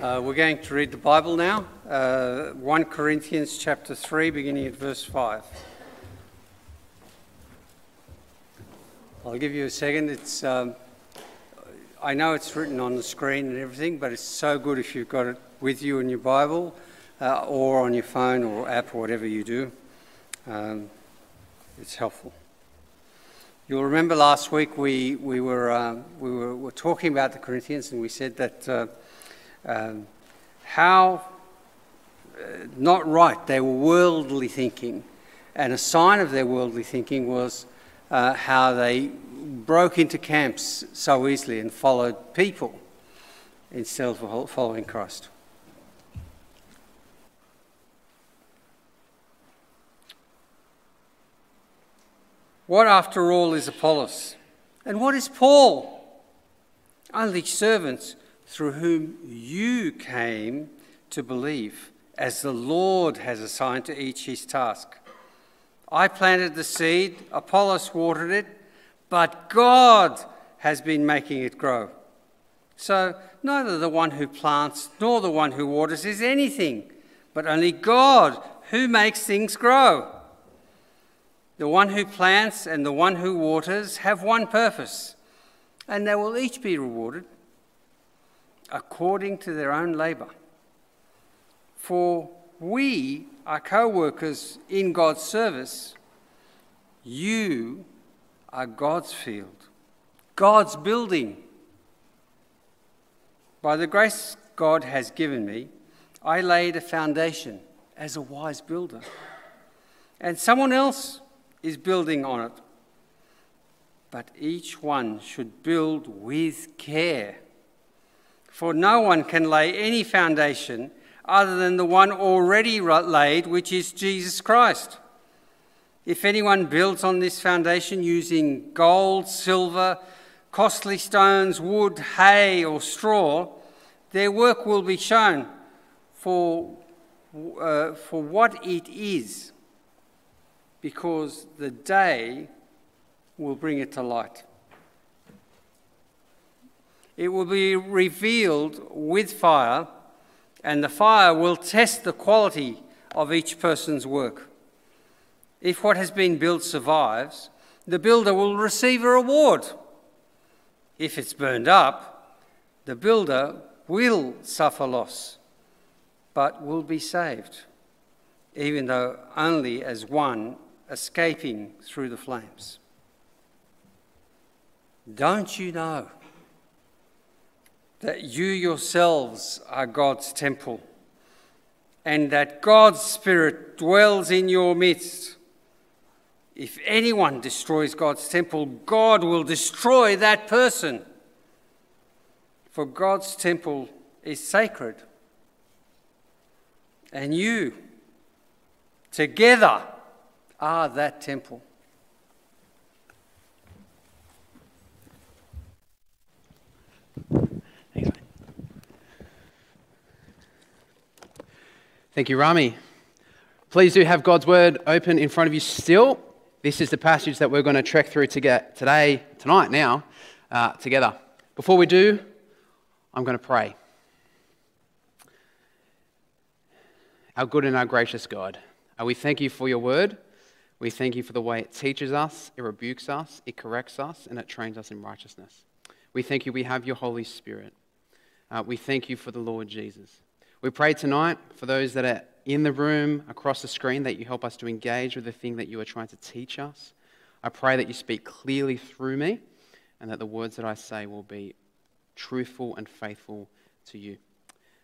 Uh, we're going to read the Bible now, uh, 1 Corinthians chapter 3, beginning at verse 5. I'll give you a second. It's, um, I know it's written on the screen and everything, but it's so good if you've got it with you in your Bible uh, or on your phone or app or whatever you do. Um, it's helpful. You'll remember last week we, we, were, um, we were, were, talking about the Corinthians and we said that uh, um, how uh, not right they were worldly thinking. And a sign of their worldly thinking was uh, how they broke into camps so easily and followed people instead of following Christ. What, after all, is Apollos? And what is Paul? Only servants through whom you came to believe, as the Lord has assigned to each his task. I planted the seed, Apollos watered it, but God has been making it grow. So neither the one who plants nor the one who waters is anything, but only God who makes things grow. The one who plants and the one who waters have one purpose, and they will each be rewarded according to their own labour. For we are co workers in God's service. You are God's field, God's building. By the grace God has given me, I laid a foundation as a wise builder. And someone else is building on it. But each one should build with care. For no one can lay any foundation other than the one already laid, which is Jesus Christ. If anyone builds on this foundation using gold, silver, costly stones, wood, hay, or straw, their work will be shown for, uh, for what it is because the day will bring it to light. It will be revealed with fire, and the fire will test the quality of each person's work. If what has been built survives, the builder will receive a reward. If it's burned up, the builder will suffer loss, but will be saved, even though only as one escaping through the flames. Don't you know that you yourselves are God's temple and that God's Spirit dwells in your midst? If anyone destroys God's temple, God will destroy that person. For God's temple is sacred. And you, together, are that temple. Thank you, Rami. Please do have God's word open in front of you still. This is the passage that we're going to trek through to get today, tonight, now, uh, together. Before we do, I'm going to pray. Our good and our gracious God, uh, we thank you for your word. We thank you for the way it teaches us, it rebukes us, it corrects us, and it trains us in righteousness. We thank you we have your Holy Spirit. Uh, we thank you for the Lord Jesus. We pray tonight for those that are in the room, across the screen, that you help us to engage with the thing that you are trying to teach us. I pray that you speak clearly through me and that the words that I say will be truthful and faithful to you.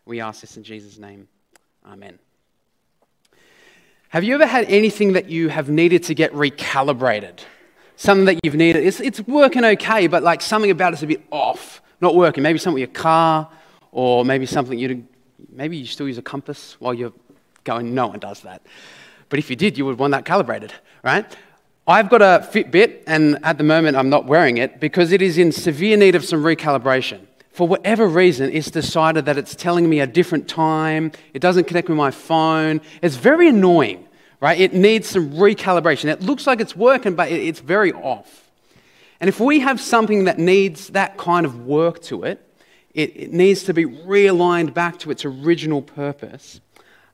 We ask this in Jesus' name. Amen. Have you ever had anything that you have needed to get recalibrated? Something that you've needed, it's, it's working okay, but like something about it's a bit off, not working. Maybe something with your car, or maybe something you maybe you still use a compass while you're going, no one does that. But if you did, you would want that calibrated, right? I've got a Fitbit, and at the moment I'm not wearing it because it is in severe need of some recalibration for whatever reason, it's decided that it's telling me a different time. It doesn't connect with my phone. It's very annoying, right? It needs some recalibration. It looks like it's working, but it's very off. And if we have something that needs that kind of work to it, it, it needs to be realigned back to its original purpose,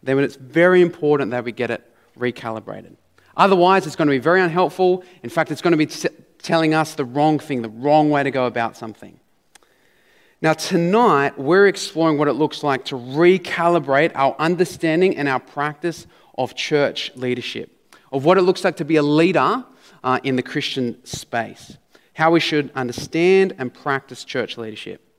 then it's very important that we get it recalibrated. Otherwise, it's going to be very unhelpful. In fact, it's going to be t- telling us the wrong thing, the wrong way to go about something. Now, tonight, we're exploring what it looks like to recalibrate our understanding and our practice of church leadership, of what it looks like to be a leader uh, in the Christian space, how we should understand and practice church leadership.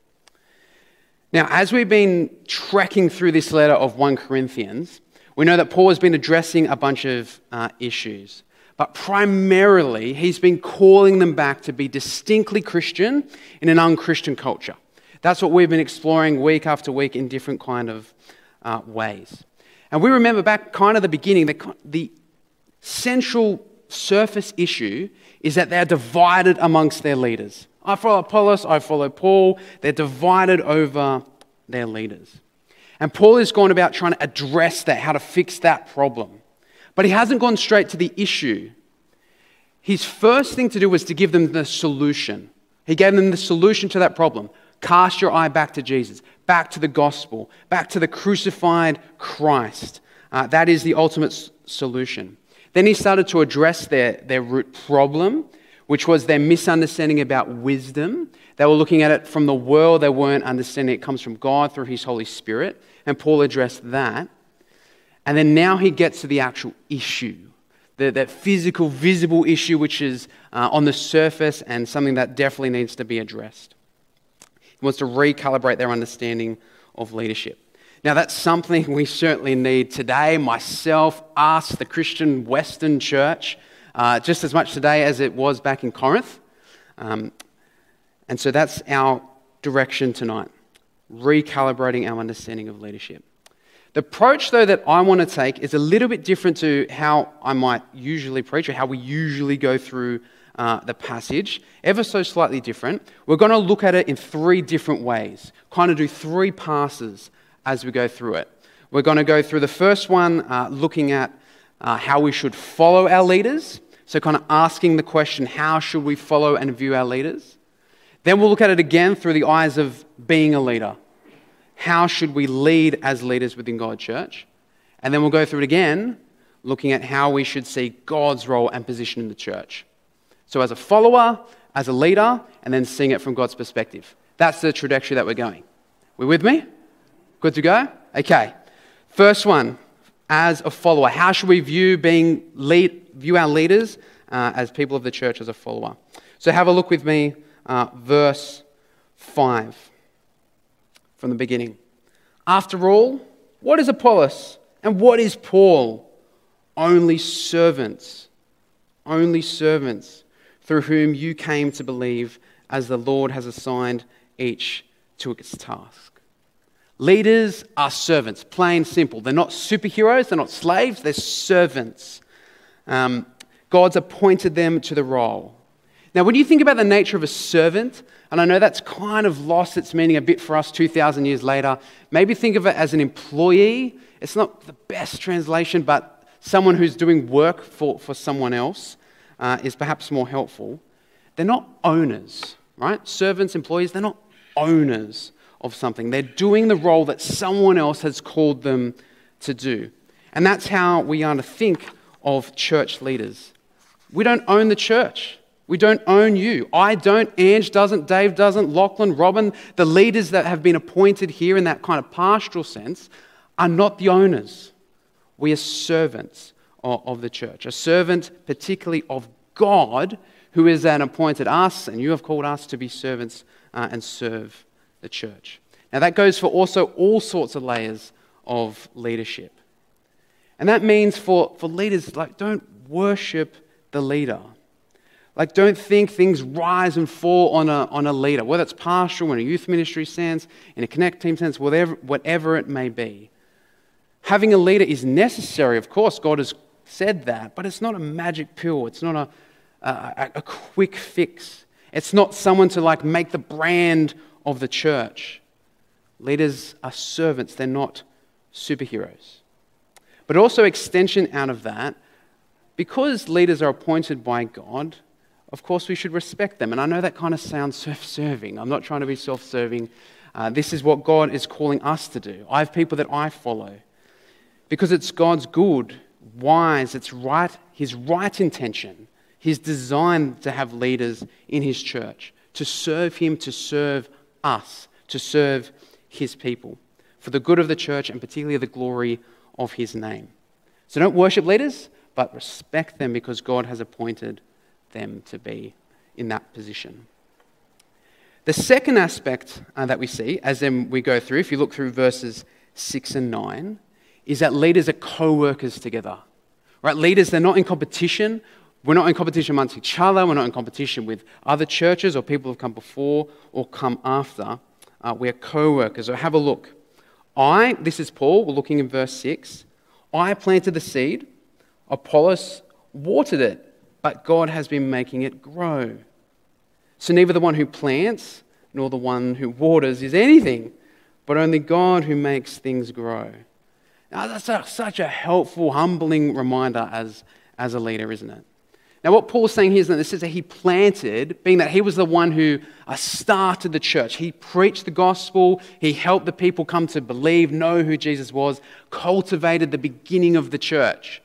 Now, as we've been tracking through this letter of 1 Corinthians, we know that Paul has been addressing a bunch of uh, issues, but primarily he's been calling them back to be distinctly Christian in an unchristian culture. That's what we've been exploring week after week in different kind of uh, ways. And we remember back kind of the beginning, the, the central surface issue is that they're divided amongst their leaders. I follow Apollos, I follow Paul. They're divided over their leaders. And Paul has gone about trying to address that, how to fix that problem. But he hasn't gone straight to the issue. His first thing to do was to give them the solution. He gave them the solution to that problem. Cast your eye back to Jesus, back to the gospel, back to the crucified Christ. Uh, that is the ultimate solution. Then he started to address their, their root problem which was their misunderstanding about wisdom. They were looking at it from the world, they weren't understanding it comes from God through His Holy Spirit. And Paul addressed that. And then now he gets to the actual issue, the, that physical, visible issue, which is uh, on the surface and something that definitely needs to be addressed. He wants to recalibrate their understanding of leadership. Now, that's something we certainly need today, myself, us, the Christian Western church uh, just as much today as it was back in Corinth. Um, and so that's our direction tonight recalibrating our understanding of leadership. The approach, though, that I want to take is a little bit different to how I might usually preach or how we usually go through uh, the passage, ever so slightly different. We're going to look at it in three different ways, kind of do three passes as we go through it. We're going to go through the first one, uh, looking at uh, how we should follow our leaders. So, kind of asking the question, how should we follow and view our leaders? Then we'll look at it again through the eyes of being a leader. How should we lead as leaders within God's church? And then we'll go through it again, looking at how we should see God's role and position in the church. So, as a follower, as a leader, and then seeing it from God's perspective. That's the trajectory that we're going. We with me? Good to go? Okay. First one as a follower? How should we view being lead, view our leaders uh, as people of the church as a follower? So have a look with me, uh, verse 5 from the beginning. After all, what is Apollos and what is Paul? Only servants, only servants through whom you came to believe as the Lord has assigned each to its task. Leaders are servants, plain simple. They're not superheroes, they're not slaves, they're servants. Um, God's appointed them to the role. Now, when you think about the nature of a servant, and I know that's kind of lost its meaning a bit for us 2,000 years later, maybe think of it as an employee. It's not the best translation, but someone who's doing work for, for someone else uh, is perhaps more helpful. They're not owners, right? Servants, employees, they're not owners of something. They're doing the role that someone else has called them to do. And that's how we are to think of church leaders. We don't own the church. We don't own you. I don't, Ange doesn't, Dave doesn't, Lachlan, Robin. The leaders that have been appointed here in that kind of pastoral sense are not the owners. We are servants of, the church, a servant particularly of God, who is then appointed us, and you have called us to be servants uh, and serve the church. Now, that goes for also all sorts of layers of leadership. And that means for, for leaders, like, don't worship the leader. Like, don't think things rise and fall on a, on a leader, whether it's pastoral, in a youth ministry sense, in a connect team sense, whatever, whatever it may be. Having a leader is necessary, of course, God has said that, but it's not a magic pill. It's not a, a, a quick fix. It's not someone to like make the brand of the church. Leaders are servants, they're not superheroes. But also, extension out of that, because leaders are appointed by God, of course, we should respect them. And I know that kind of sounds self serving. I'm not trying to be self serving. Uh, this is what God is calling us to do. I have people that I follow because it's God's good, wise, it's right, His right intention, His design to have leaders in His church, to serve Him, to serve us, to serve His people, for the good of the church and particularly the glory of His name. So don't worship leaders, but respect them because God has appointed them to be in that position. The second aspect uh, that we see as then we go through, if you look through verses 6 and 9, is that leaders are co workers together. Right? Leaders, they're not in competition. We're not in competition amongst each other. We're not in competition with other churches or people who have come before or come after. Uh, we're co workers. So have a look. I, this is Paul, we're looking in verse 6. I planted the seed, Apollos watered it, but God has been making it grow. So neither the one who plants nor the one who waters is anything, but only God who makes things grow. Now, that's a, such a helpful, humbling reminder as, as a leader, isn't it? Now, what Paul's saying here is that this is that he planted, being that he was the one who uh, started the church. He preached the gospel, he helped the people come to believe, know who Jesus was, cultivated the beginning of the church.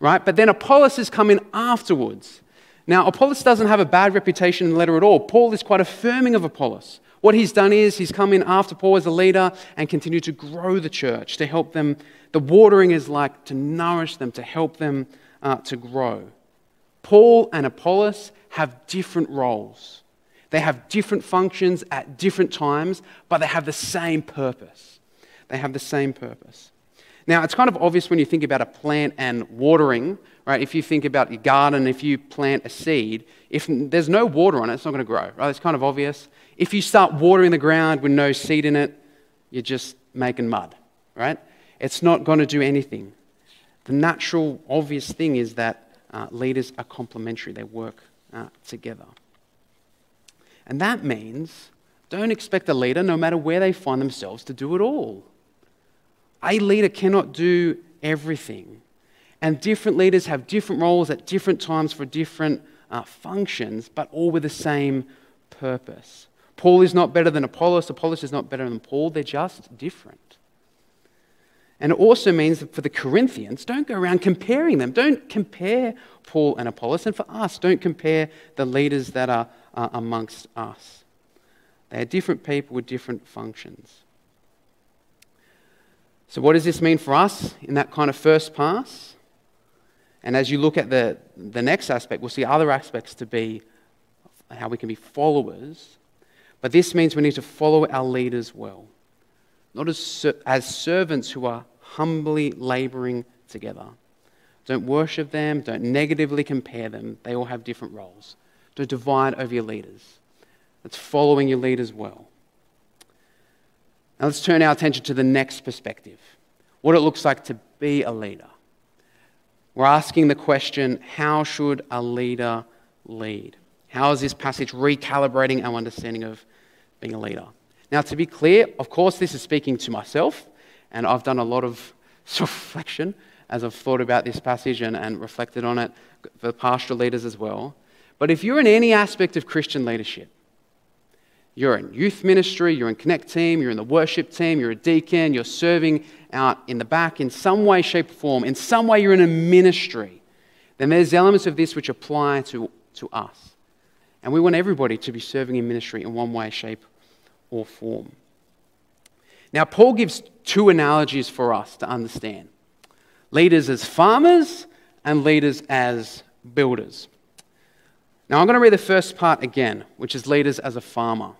Right? But then Apollos is coming afterwards. Now, Apollos doesn't have a bad reputation in the letter at all. Paul is quite affirming of Apollos. What he's done is he's come in after Paul as a leader and continued to grow the church, to help them. The watering is like to nourish them, to help them uh, to grow. Paul and Apollos have different roles. They have different functions at different times, but they have the same purpose. They have the same purpose. Now, it's kind of obvious when you think about a plant and watering, right? If you think about your garden, if you plant a seed, if there's no water on it, it's not going to grow, right? It's kind of obvious. If you start watering the ground with no seed in it, you're just making mud, right? It's not going to do anything. The natural, obvious thing is that uh, leaders are complementary, they work uh, together. And that means don't expect a leader, no matter where they find themselves, to do it all. A leader cannot do everything. And different leaders have different roles at different times for different uh, functions, but all with the same purpose. Paul is not better than Apollos, Apollos is not better than Paul, they're just different. And it also means that for the Corinthians, don't go around comparing them. Don't compare Paul and Apollos. And for us, don't compare the leaders that are uh, amongst us. They are different people with different functions. So, what does this mean for us in that kind of first pass? And as you look at the, the next aspect, we'll see other aspects to be how we can be followers. But this means we need to follow our leaders well, not as, as servants who are humbly laboring together. Don't worship them, don't negatively compare them. They all have different roles. Don't divide over your leaders. It's following your leaders well. Now let's turn our attention to the next perspective what it looks like to be a leader. We're asking the question how should a leader lead? How is this passage recalibrating our understanding of being a leader? Now, to be clear, of course, this is speaking to myself, and I've done a lot of reflection as I've thought about this passage and, and reflected on it for pastoral leaders as well. But if you're in any aspect of Christian leadership, you're in youth ministry, you're in Connect team, you're in the worship team, you're a deacon, you're serving out in the back in some way, shape, or form, in some way you're in a ministry, then there's elements of this which apply to, to us. And we want everybody to be serving in ministry in one way, shape, or form. Now, Paul gives two analogies for us to understand leaders as farmers and leaders as builders. Now, I'm going to read the first part again, which is leaders as a farmer.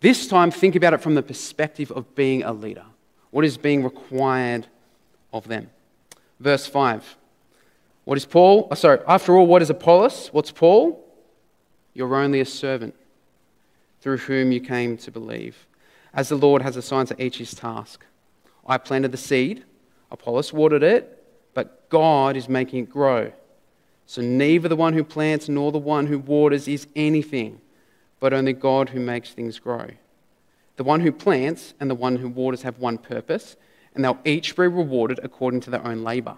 This time, think about it from the perspective of being a leader. What is being required of them? Verse 5. What is Paul? Oh, sorry, after all, what is Apollos? What's Paul? You're only a servant through whom you came to believe, as the Lord has assigned to each his task. I planted the seed, Apollos watered it, but God is making it grow. So neither the one who plants nor the one who waters is anything but only God who makes things grow. The one who plants and the one who waters have one purpose, and they'll each be rewarded according to their own labor.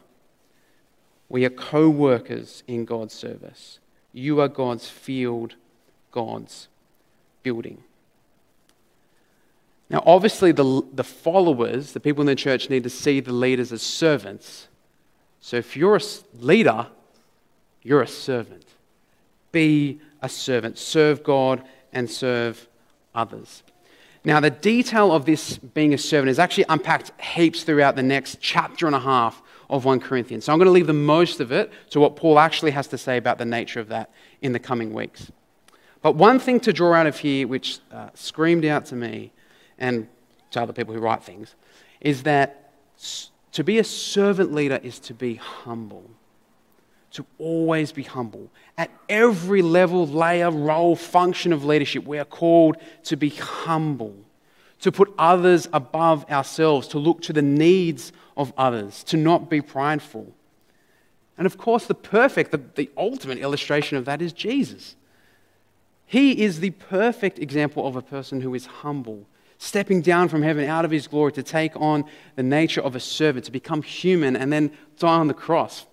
We are co workers in God's service. You are God's field, God's building. Now, obviously, the, the followers, the people in the church, need to see the leaders as servants. So if you're a leader, you're a servant. Be a servant. Serve God and serve others. Now, the detail of this being a servant is actually unpacked heaps throughout the next chapter and a half of 1 Corinthians. So I'm going to leave the most of it to what Paul actually has to say about the nature of that in the coming weeks. But one thing to draw out of here, which uh, screamed out to me and to other people who write things, is that to be a servant leader is to be humble. To always be humble. At every level, layer, role, function of leadership, we are called to be humble, to put others above ourselves, to look to the needs of others, to not be prideful. And of course, the perfect, the, the ultimate illustration of that is Jesus. He is the perfect example of a person who is humble, stepping down from heaven out of his glory to take on the nature of a servant, to become human, and then die on the cross.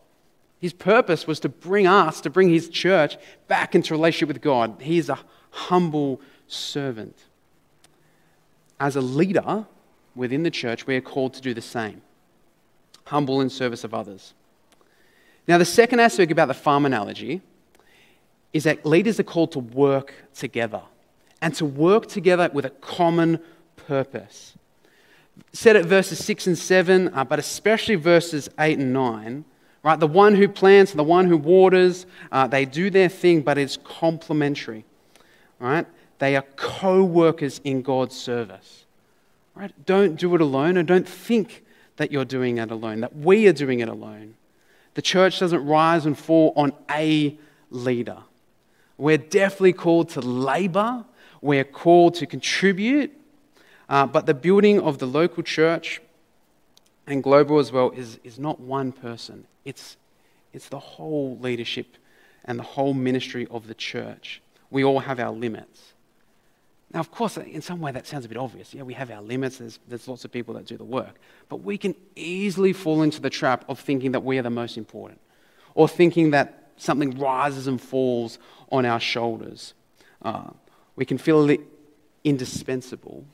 His purpose was to bring us, to bring his church back into relationship with God. He is a humble servant. As a leader within the church, we are called to do the same humble in service of others. Now, the second aspect about the farm analogy is that leaders are called to work together and to work together with a common purpose. Said at verses 6 and 7, uh, but especially verses 8 and 9, right? The one who plants and the one who waters, uh, they do their thing, but it's complementary, right? They are co workers in God's service, right? Don't do it alone and don't think that you're doing it alone, that we are doing it alone. The church doesn't rise and fall on a leader. We're definitely called to labor, we're called to contribute, uh, but the building of the local church and global as well is, is not one person, it's, it's the whole leadership and the whole ministry of the church. We all have our limits. Now, of course, in some way that sounds a bit obvious. Yeah, we have our limits, there's, there's lots of people that do the work. But we can easily fall into the trap of thinking that we are the most important or thinking that something rises and falls on our shoulders. Uh, we can feel indispensable.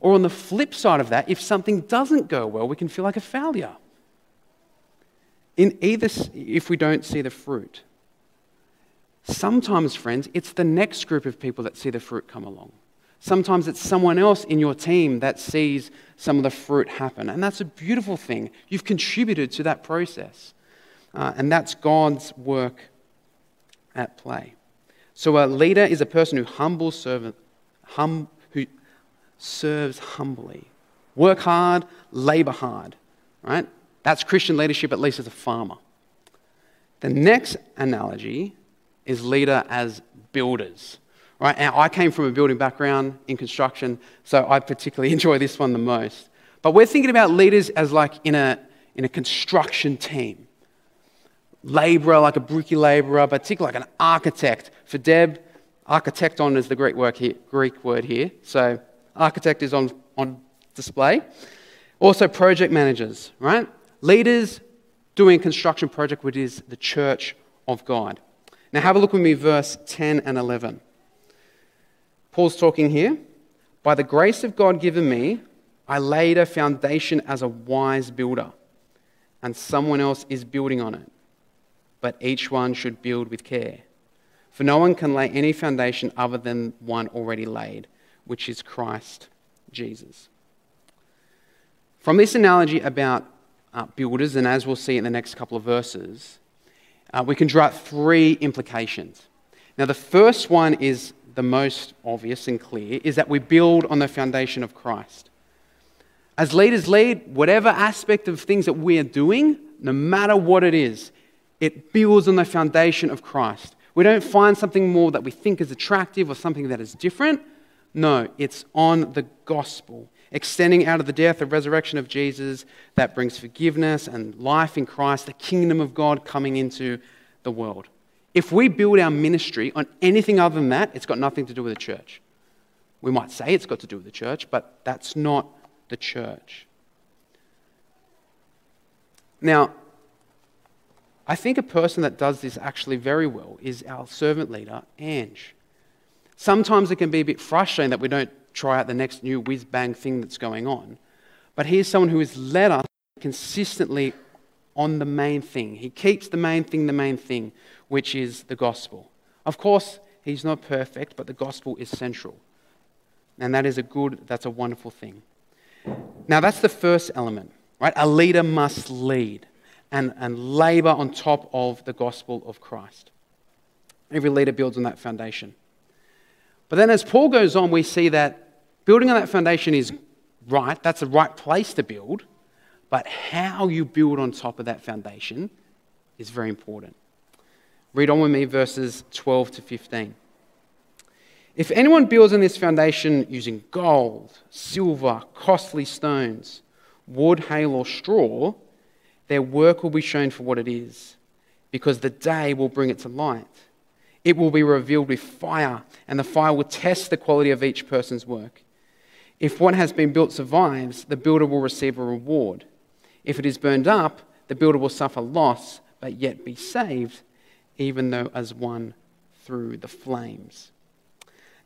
Or on the flip side of that, if something doesn't go well, we can feel like a failure. In either, if we don't see the fruit. Sometimes, friends, it's the next group of people that see the fruit come along. Sometimes it's someone else in your team that sees some of the fruit happen. And that's a beautiful thing. You've contributed to that process. Uh, and that's God's work at play. So a leader is a person who humbles servant, hum, who serves humbly. Work hard, labor hard. Right? That's Christian leadership, at least as a farmer. The next analogy is leader as builders. Right? And I came from a building background in construction, so I particularly enjoy this one the most. But we're thinking about leaders as like in a, in a construction team. Labourer, like a brickie labourer, but particularly like an architect. For Deb, architecton is the Greek word here. Greek word here. So architect is on, on display. Also project managers, right? Leaders doing a construction project, which is the church of God. Now have a look with me, verse 10 and 11. Paul's talking here. By the grace of God given me, I laid a foundation as a wise builder, and someone else is building on it. But each one should build with care. For no one can lay any foundation other than one already laid, which is Christ Jesus. From this analogy about uh, builders, and as we'll see in the next couple of verses, uh, we can draw three implications. Now, the first one is the most obvious and clear is that we build on the foundation of Christ. As leaders lead, whatever aspect of things that we are doing, no matter what it is, it builds on the foundation of Christ. We don't find something more that we think is attractive or something that is different. No, it's on the gospel, extending out of the death and resurrection of Jesus that brings forgiveness and life in Christ, the kingdom of God coming into the world. If we build our ministry on anything other than that, it's got nothing to do with the church. We might say it's got to do with the church, but that's not the church. Now, I think a person that does this actually very well is our servant leader, Ange. Sometimes it can be a bit frustrating that we don't try out the next new whiz bang thing that's going on. But here's someone who has led us consistently on the main thing. He keeps the main thing the main thing, which is the gospel. Of course, he's not perfect, but the gospel is central. And that is a good, that's a wonderful thing. Now, that's the first element, right? A leader must lead and, and labor on top of the gospel of Christ. Every leader builds on that foundation. But then as Paul goes on, we see that building on that foundation is right, that's the right place to build, but how you build on top of that foundation is very important. Read on with me verses 12 to 15. If anyone builds on this foundation using gold, silver, costly stones, wood, hay, or straw, their work will be shown for what it is, because the day will bring it to light. It will be revealed with fire, and the fire will test the quality of each person's work. If what has been built survives, the builder will receive a reward. If it is burned up, the builder will suffer loss, but yet be saved, even though as one through the flames.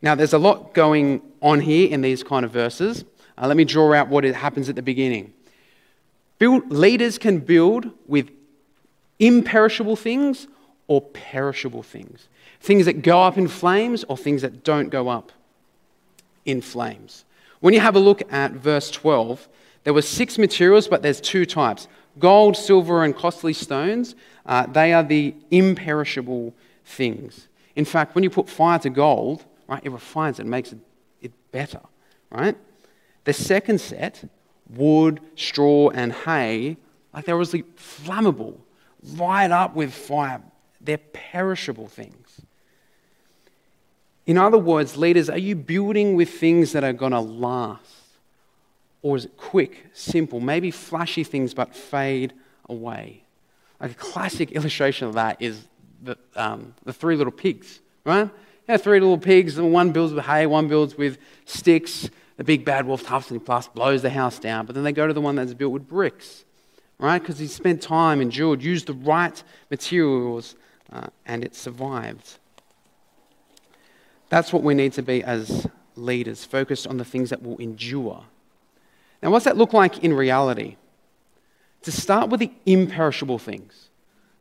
Now, there's a lot going on here in these kind of verses. Uh, let me draw out what happens at the beginning. Build, leaders can build with imperishable things or perishable things. Things that go up in flames or things that don't go up in flames. When you have a look at verse 12, there were six materials, but there's two types gold, silver, and costly stones. Uh, they are the imperishable things. In fact, when you put fire to gold, right, it refines it, makes it, it better, right? The second set, wood, straw, and hay, like they're obviously flammable, light up with fire. They're perishable things. In other words, leaders, are you building with things that are going to last? Or is it quick, simple, maybe flashy things but fade away? Like a classic illustration of that is the, um, the three little pigs, right? Yeah, three little pigs, and one builds with hay, one builds with sticks. The big bad wolf and plus blows the house down, but then they go to the one that's built with bricks, right? Because he spent time, endured, used the right materials, uh, and it survived. That's what we need to be as leaders, focused on the things that will endure. Now, what's that look like in reality? To start with the imperishable things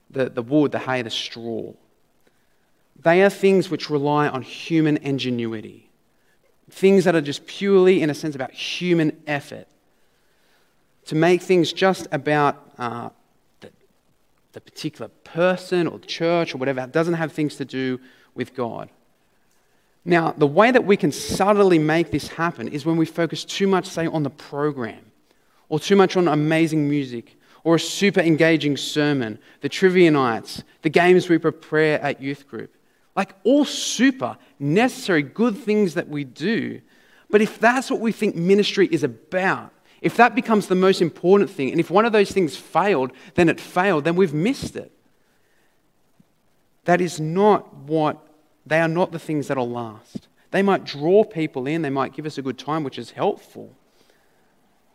the, the wood, the hay, the straw. They are things which rely on human ingenuity, things that are just purely, in a sense, about human effort. To make things just about uh, the, the particular person or church or whatever, it doesn't have things to do with God. Now, the way that we can subtly make this happen is when we focus too much, say, on the program, or too much on amazing music, or a super engaging sermon, the trivia nights, the games we prepare at youth group. Like all super necessary good things that we do. But if that's what we think ministry is about, if that becomes the most important thing, and if one of those things failed, then it failed, then we've missed it. That is not what they are not the things that'll last. They might draw people in, they might give us a good time, which is helpful.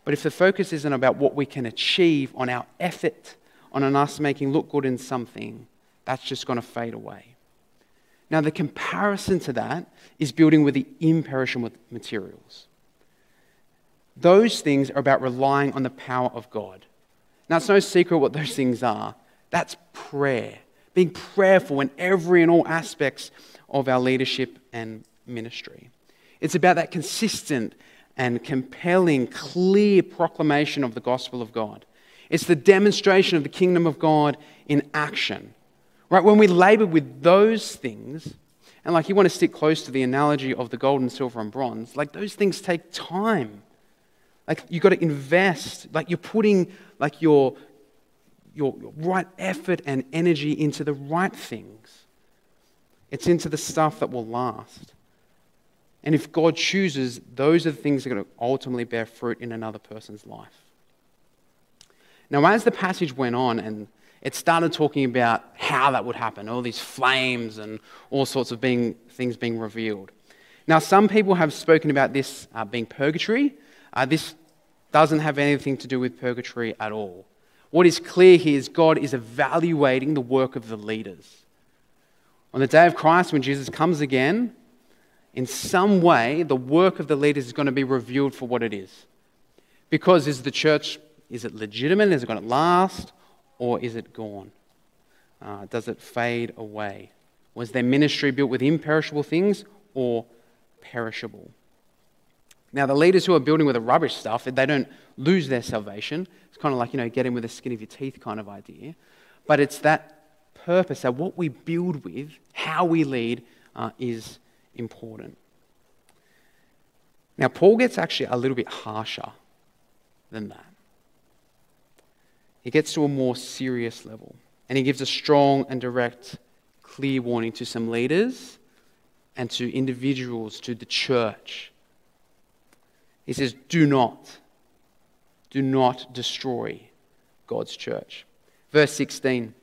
But if the focus isn't about what we can achieve on our effort, on us making look good in something, that's just going to fade away. Now, the comparison to that is building with the imperishable materials. Those things are about relying on the power of God. Now, it's no secret what those things are. That's prayer, being prayerful in every and all aspects of our leadership and ministry. It's about that consistent and compelling, clear proclamation of the gospel of God. It's the demonstration of the kingdom of God in action. Right? When we labor with those things, and like you want to stick close to the analogy of the gold and silver and bronze, like those things take time. Like you've got to invest, like you're putting like your, your right effort and energy into the right things. It's into the stuff that will last. And if God chooses, those are the things that are going to ultimately bear fruit in another person's life. Now, as the passage went on and it started talking about how that would happen, all these flames and all sorts of being, things being revealed. Now, some people have spoken about this uh, being purgatory. Uh, this doesn't have anything to do with purgatory at all. What is clear here is God is evaluating the work of the leaders. On the day of Christ, when Jesus comes again, in some way, the work of the leaders is going to be revealed for what it is. Because is the church, is it legitimate? Is it going to last? Or is it gone? Uh, does it fade away? Was their ministry built with imperishable things or perishable? Now, the leaders who are building with the rubbish stuff, they don't lose their salvation. It's kind of like, you know, get in with the skin of your teeth kind of idea. But it's that purpose, that what we build with, how we lead, uh, is important. Now, Paul gets actually a little bit harsher than that. He gets to a more serious level, and he gives a strong and direct, clear warning to some leaders and to individuals, to the church. He says, Do not, do not destroy God's church. Verse 16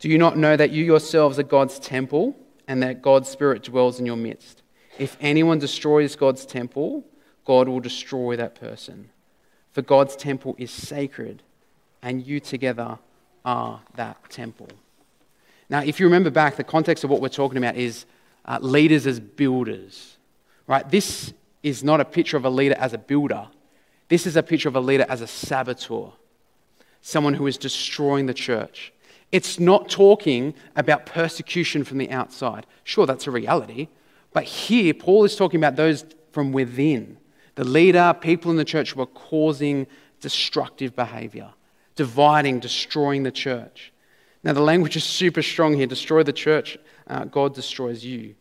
Do you not know that you yourselves are God's temple? and that God's Spirit dwells in your midst. If anyone destroys God's temple, God will destroy that person. For God's temple is sacred, and you together are that temple. Now, if you remember back, the context of what we're talking about is uh, leaders as builders, right? This is not a picture of a leader as a builder. This is a picture of a leader as a saboteur, someone who is destroying the church. It's not talking about persecution from the outside. Sure, that's a reality. But here, Paul is talking about those from within the leader, people in the church who are causing destructive behavior, dividing, destroying the church. Now, the language is super strong here destroy the church, uh, God destroys you.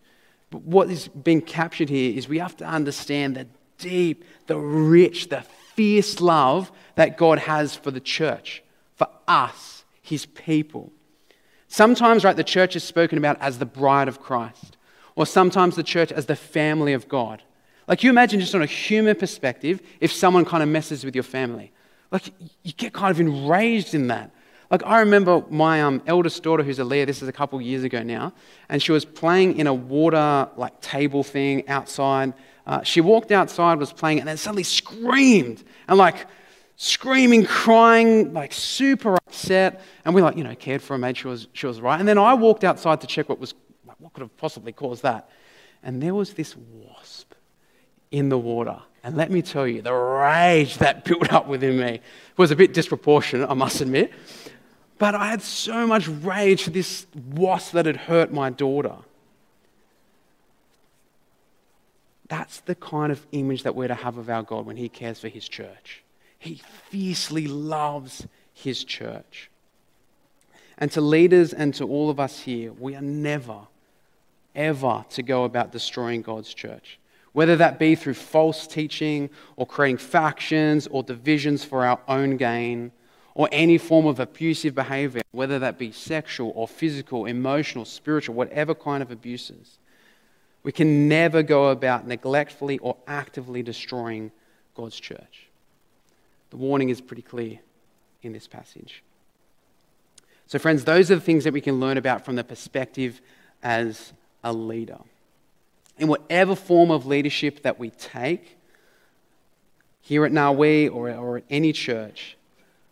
But what is being captured here is we have to understand the deep, the rich, the fierce love that God has for the church, for us his people. Sometimes, right, the church is spoken about as the bride of Christ, or sometimes the church as the family of God. Like, you imagine just on a human perspective, if someone kind of messes with your family. Like, you get kind of enraged in that. Like, I remember my um, eldest daughter, who's a Leah, this is a couple years ago now, and she was playing in a water, like, table thing outside. Uh, she walked outside, was playing, and then suddenly screamed and, like, screaming, crying, like super upset. And we like, you know, cared for her, made sure she was, she was right. And then I walked outside to check what was, what could have possibly caused that. And there was this wasp in the water. And let me tell you, the rage that built up within me was a bit disproportionate, I must admit. But I had so much rage for this wasp that had hurt my daughter. That's the kind of image that we're to have of our God when He cares for His church. He fiercely loves his church. And to leaders and to all of us here, we are never, ever to go about destroying God's church. Whether that be through false teaching or creating factions or divisions for our own gain or any form of abusive behavior, whether that be sexual or physical, emotional, spiritual, whatever kind of abuses. We can never go about neglectfully or actively destroying God's church. The warning is pretty clear in this passage. So, friends, those are the things that we can learn about from the perspective as a leader. In whatever form of leadership that we take, here at Narwee or, or at any church,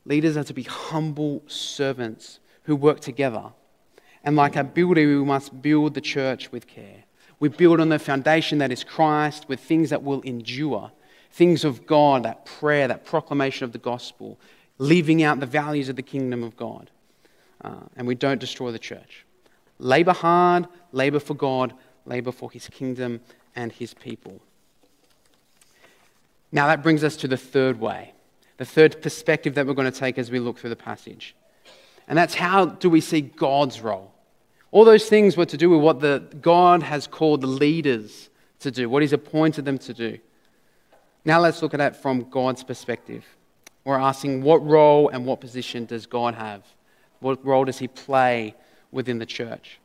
leaders are to be humble servants who work together. And like a builder, we must build the church with care. We build on the foundation that is Christ with things that will endure things of God, that prayer, that proclamation of the gospel, living out the values of the kingdom of God. Uh, and we don't destroy the church. Labor hard, labor for God, labor for his kingdom and his people. Now, that brings us to the third way, the third perspective that we're going to take as we look through the passage. And that's how do we see God's role? All those things were to do with what the, God has called the leaders to do, what he's appointed them to do. Now let's look at that from God's perspective. We're asking what role and what position does God have? What role does he play within the church?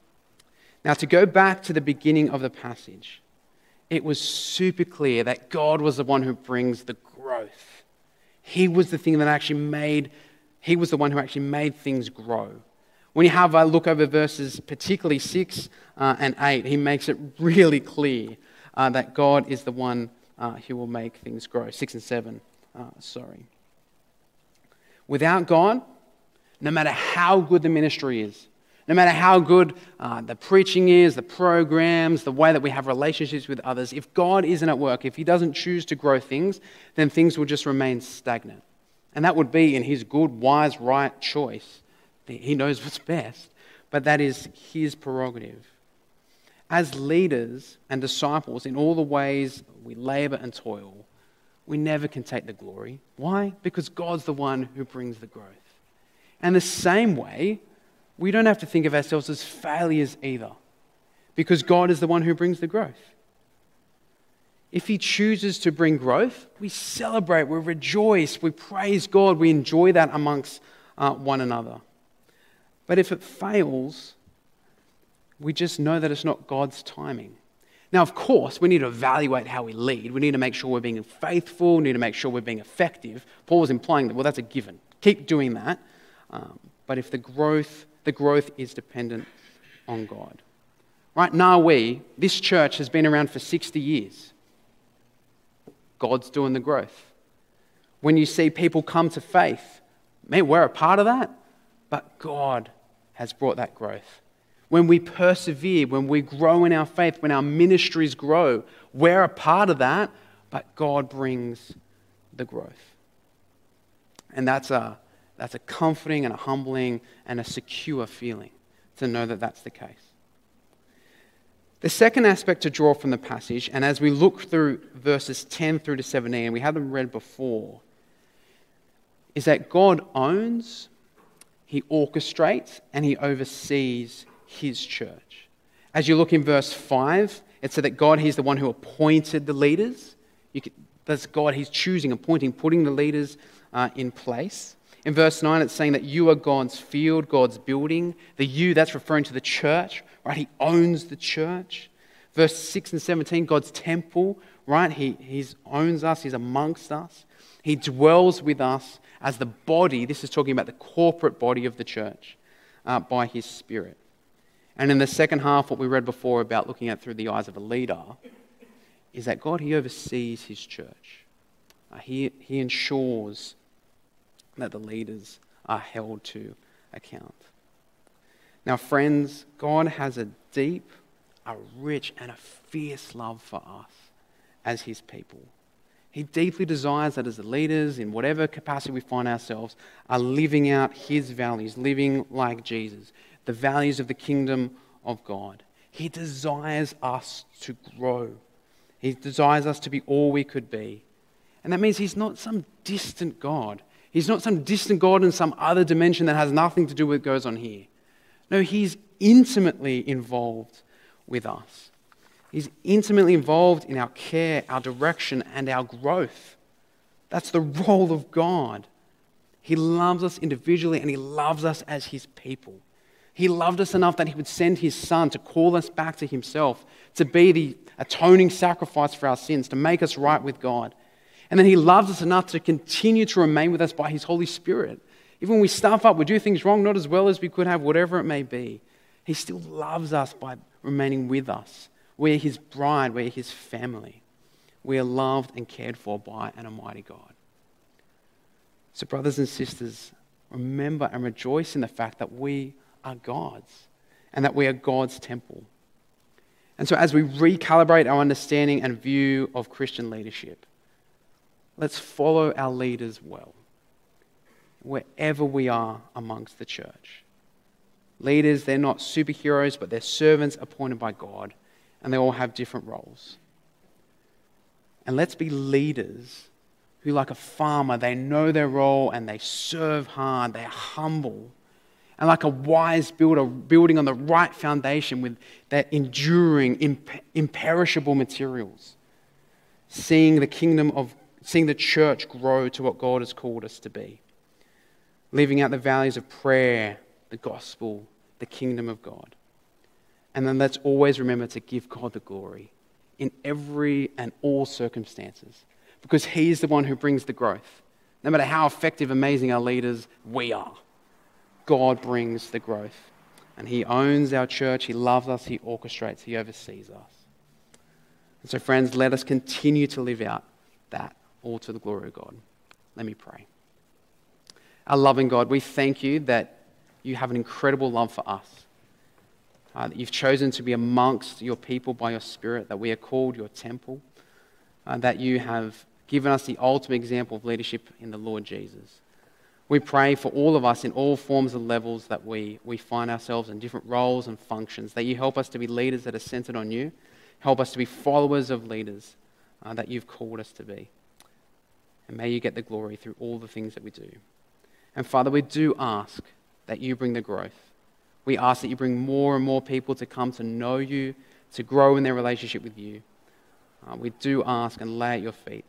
Now, to go back to the beginning of the passage, it was super clear that God was the one who brings the growth. He was the thing that actually made, he was the one who actually made things grow. When you have a look over verses, particularly 6 uh, and 8, he makes it really clear uh, that God is the one uh, he will make things grow. Six and seven, uh, sorry. Without God, no matter how good the ministry is, No matter how good uh, the preaching is, the programs, the way that we have relationships with others, if God isn't at work, if He doesn't choose to grow things, then things will just remain stagnant. And that would be in His good, wise, right choice. He knows what's best, but that is His prerogative. As leaders and disciples, in all the ways we labor and toil, we never can take the glory. Why? Because God's the one who brings the growth. And the same way, we don't have to think of ourselves as failures either, because God is the one who brings the growth. If He chooses to bring growth, we celebrate, we rejoice, we praise God, we enjoy that amongst uh, one another. But if it fails, we just know that it's not God's timing. Now, of course, we need to evaluate how we lead. We need to make sure we're being faithful. We need to make sure we're being effective. Paul was implying that, well, that's a given. Keep doing that. Um, but if the growth, the growth is dependent on God. Right now, we, this church has been around for 60 years. God's doing the growth. When you see people come to faith, man, we're a part of that, but God has brought that growth. When we persevere, when we grow in our faith, when our ministries grow, we're a part of that, but God brings the growth. And that's a, that's a comforting and a humbling and a secure feeling to know that that's the case. The second aspect to draw from the passage, and as we look through verses 10 through to 17, we had them read before, is that God owns, He orchestrates, and He oversees His church. As you look in verse 5, it said that God, He's the one who appointed the leaders. Can, that's God, He's choosing, appointing, putting the leaders uh, in place. In verse 9, it's saying that you are God's field, God's building. The you, that's referring to the church, right? He owns the church. Verse 6 and 17, God's temple, right? He he's owns us, He's amongst us. He dwells with us as the body. This is talking about the corporate body of the church uh, by His Spirit. And in the second half, what we read before about looking at through the eyes of a leader is that God, He oversees His church. Uh, he, he ensures that the leaders are held to account. Now, friends, God has a deep, a rich, and a fierce love for us as His people. He deeply desires that as the leaders, in whatever capacity we find ourselves, are living out His values, living like Jesus, the values of the kingdom of God. He desires us to grow. He desires us to be all we could be. And that means He's not some distant God He's not some distant God in some other dimension that has nothing to do with what goes on here. No, He's intimately involved with us. He's intimately involved in our care, our direction, and our growth. That's the role of God. He loves us individually and He loves us as His people. He loved us enough that He would send His Son to call us back to Himself, to be the atoning sacrifice for our sins, to make us right with God. And then He loves us enough to continue to remain with us by His Holy Spirit. Even when we stuff up, we do things wrong, not as well as we could have, whatever it may be, He still loves us by remaining with us. We're His bride, we're His family. We are loved and cared for by an Almighty God. So, brothers and sisters, remember and rejoice in the fact that we are God's and that we are God's temple. And so, as we recalibrate our understanding and view of Christian leadership, Let's follow our leaders well, wherever we are amongst the church. Leaders, they're not superheroes, but they're servants appointed by God, and they all have different roles. And let's be leaders who, like a farmer, they know their role and they serve hard, they're humble. And like a wise builder, building on the right foundation with that enduring, imp- imperishable materials, seeing the kingdom of seeing the church grow to what God has called us to be. Living out the values of prayer, the gospel, the kingdom of God. And then let's always remember to give God the glory in every and all circumstances because He is the one who brings the growth. No matter how effective, amazing our leaders we are, God brings the growth. And He owns our church, He loves us, He orchestrates, He oversees us. And so, friends, let us continue to live out that all to the glory of God. Let me pray. Our loving God, we thank you that you have an incredible love for us. uh, that you've chosen to be amongst your people by your Spirit, that we are called your temple, uh, that you have given us the ultimate example of leadership in the Lord Jesus. We pray for all of us in all forms and levels that we, we find ourselves in different roles and functions, that you help us to be leaders that are centered on you, help us to be followers of leaders uh, that you've called us to be. And may you get the glory through all the things that we do. And Father, we do ask that you bring the growth. We ask that you bring more and more people to come to know you, to grow in their relationship with you. Uh, we do ask and lay at your feet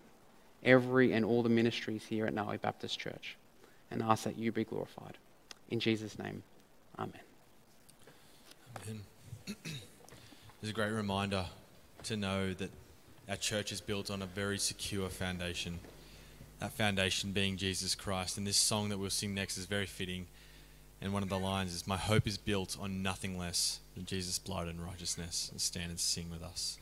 every and all the ministries here at Narwee Baptist Church and ask that you be glorified. In Jesus' name, Amen. Amen. It's a great reminder to know that our church is built on a very secure foundation. That foundation being Jesus Christ. And this song that we'll sing next is very fitting. And one of the lines is, My hope is built on nothing less than Jesus' blood and righteousness. And stand and sing with us.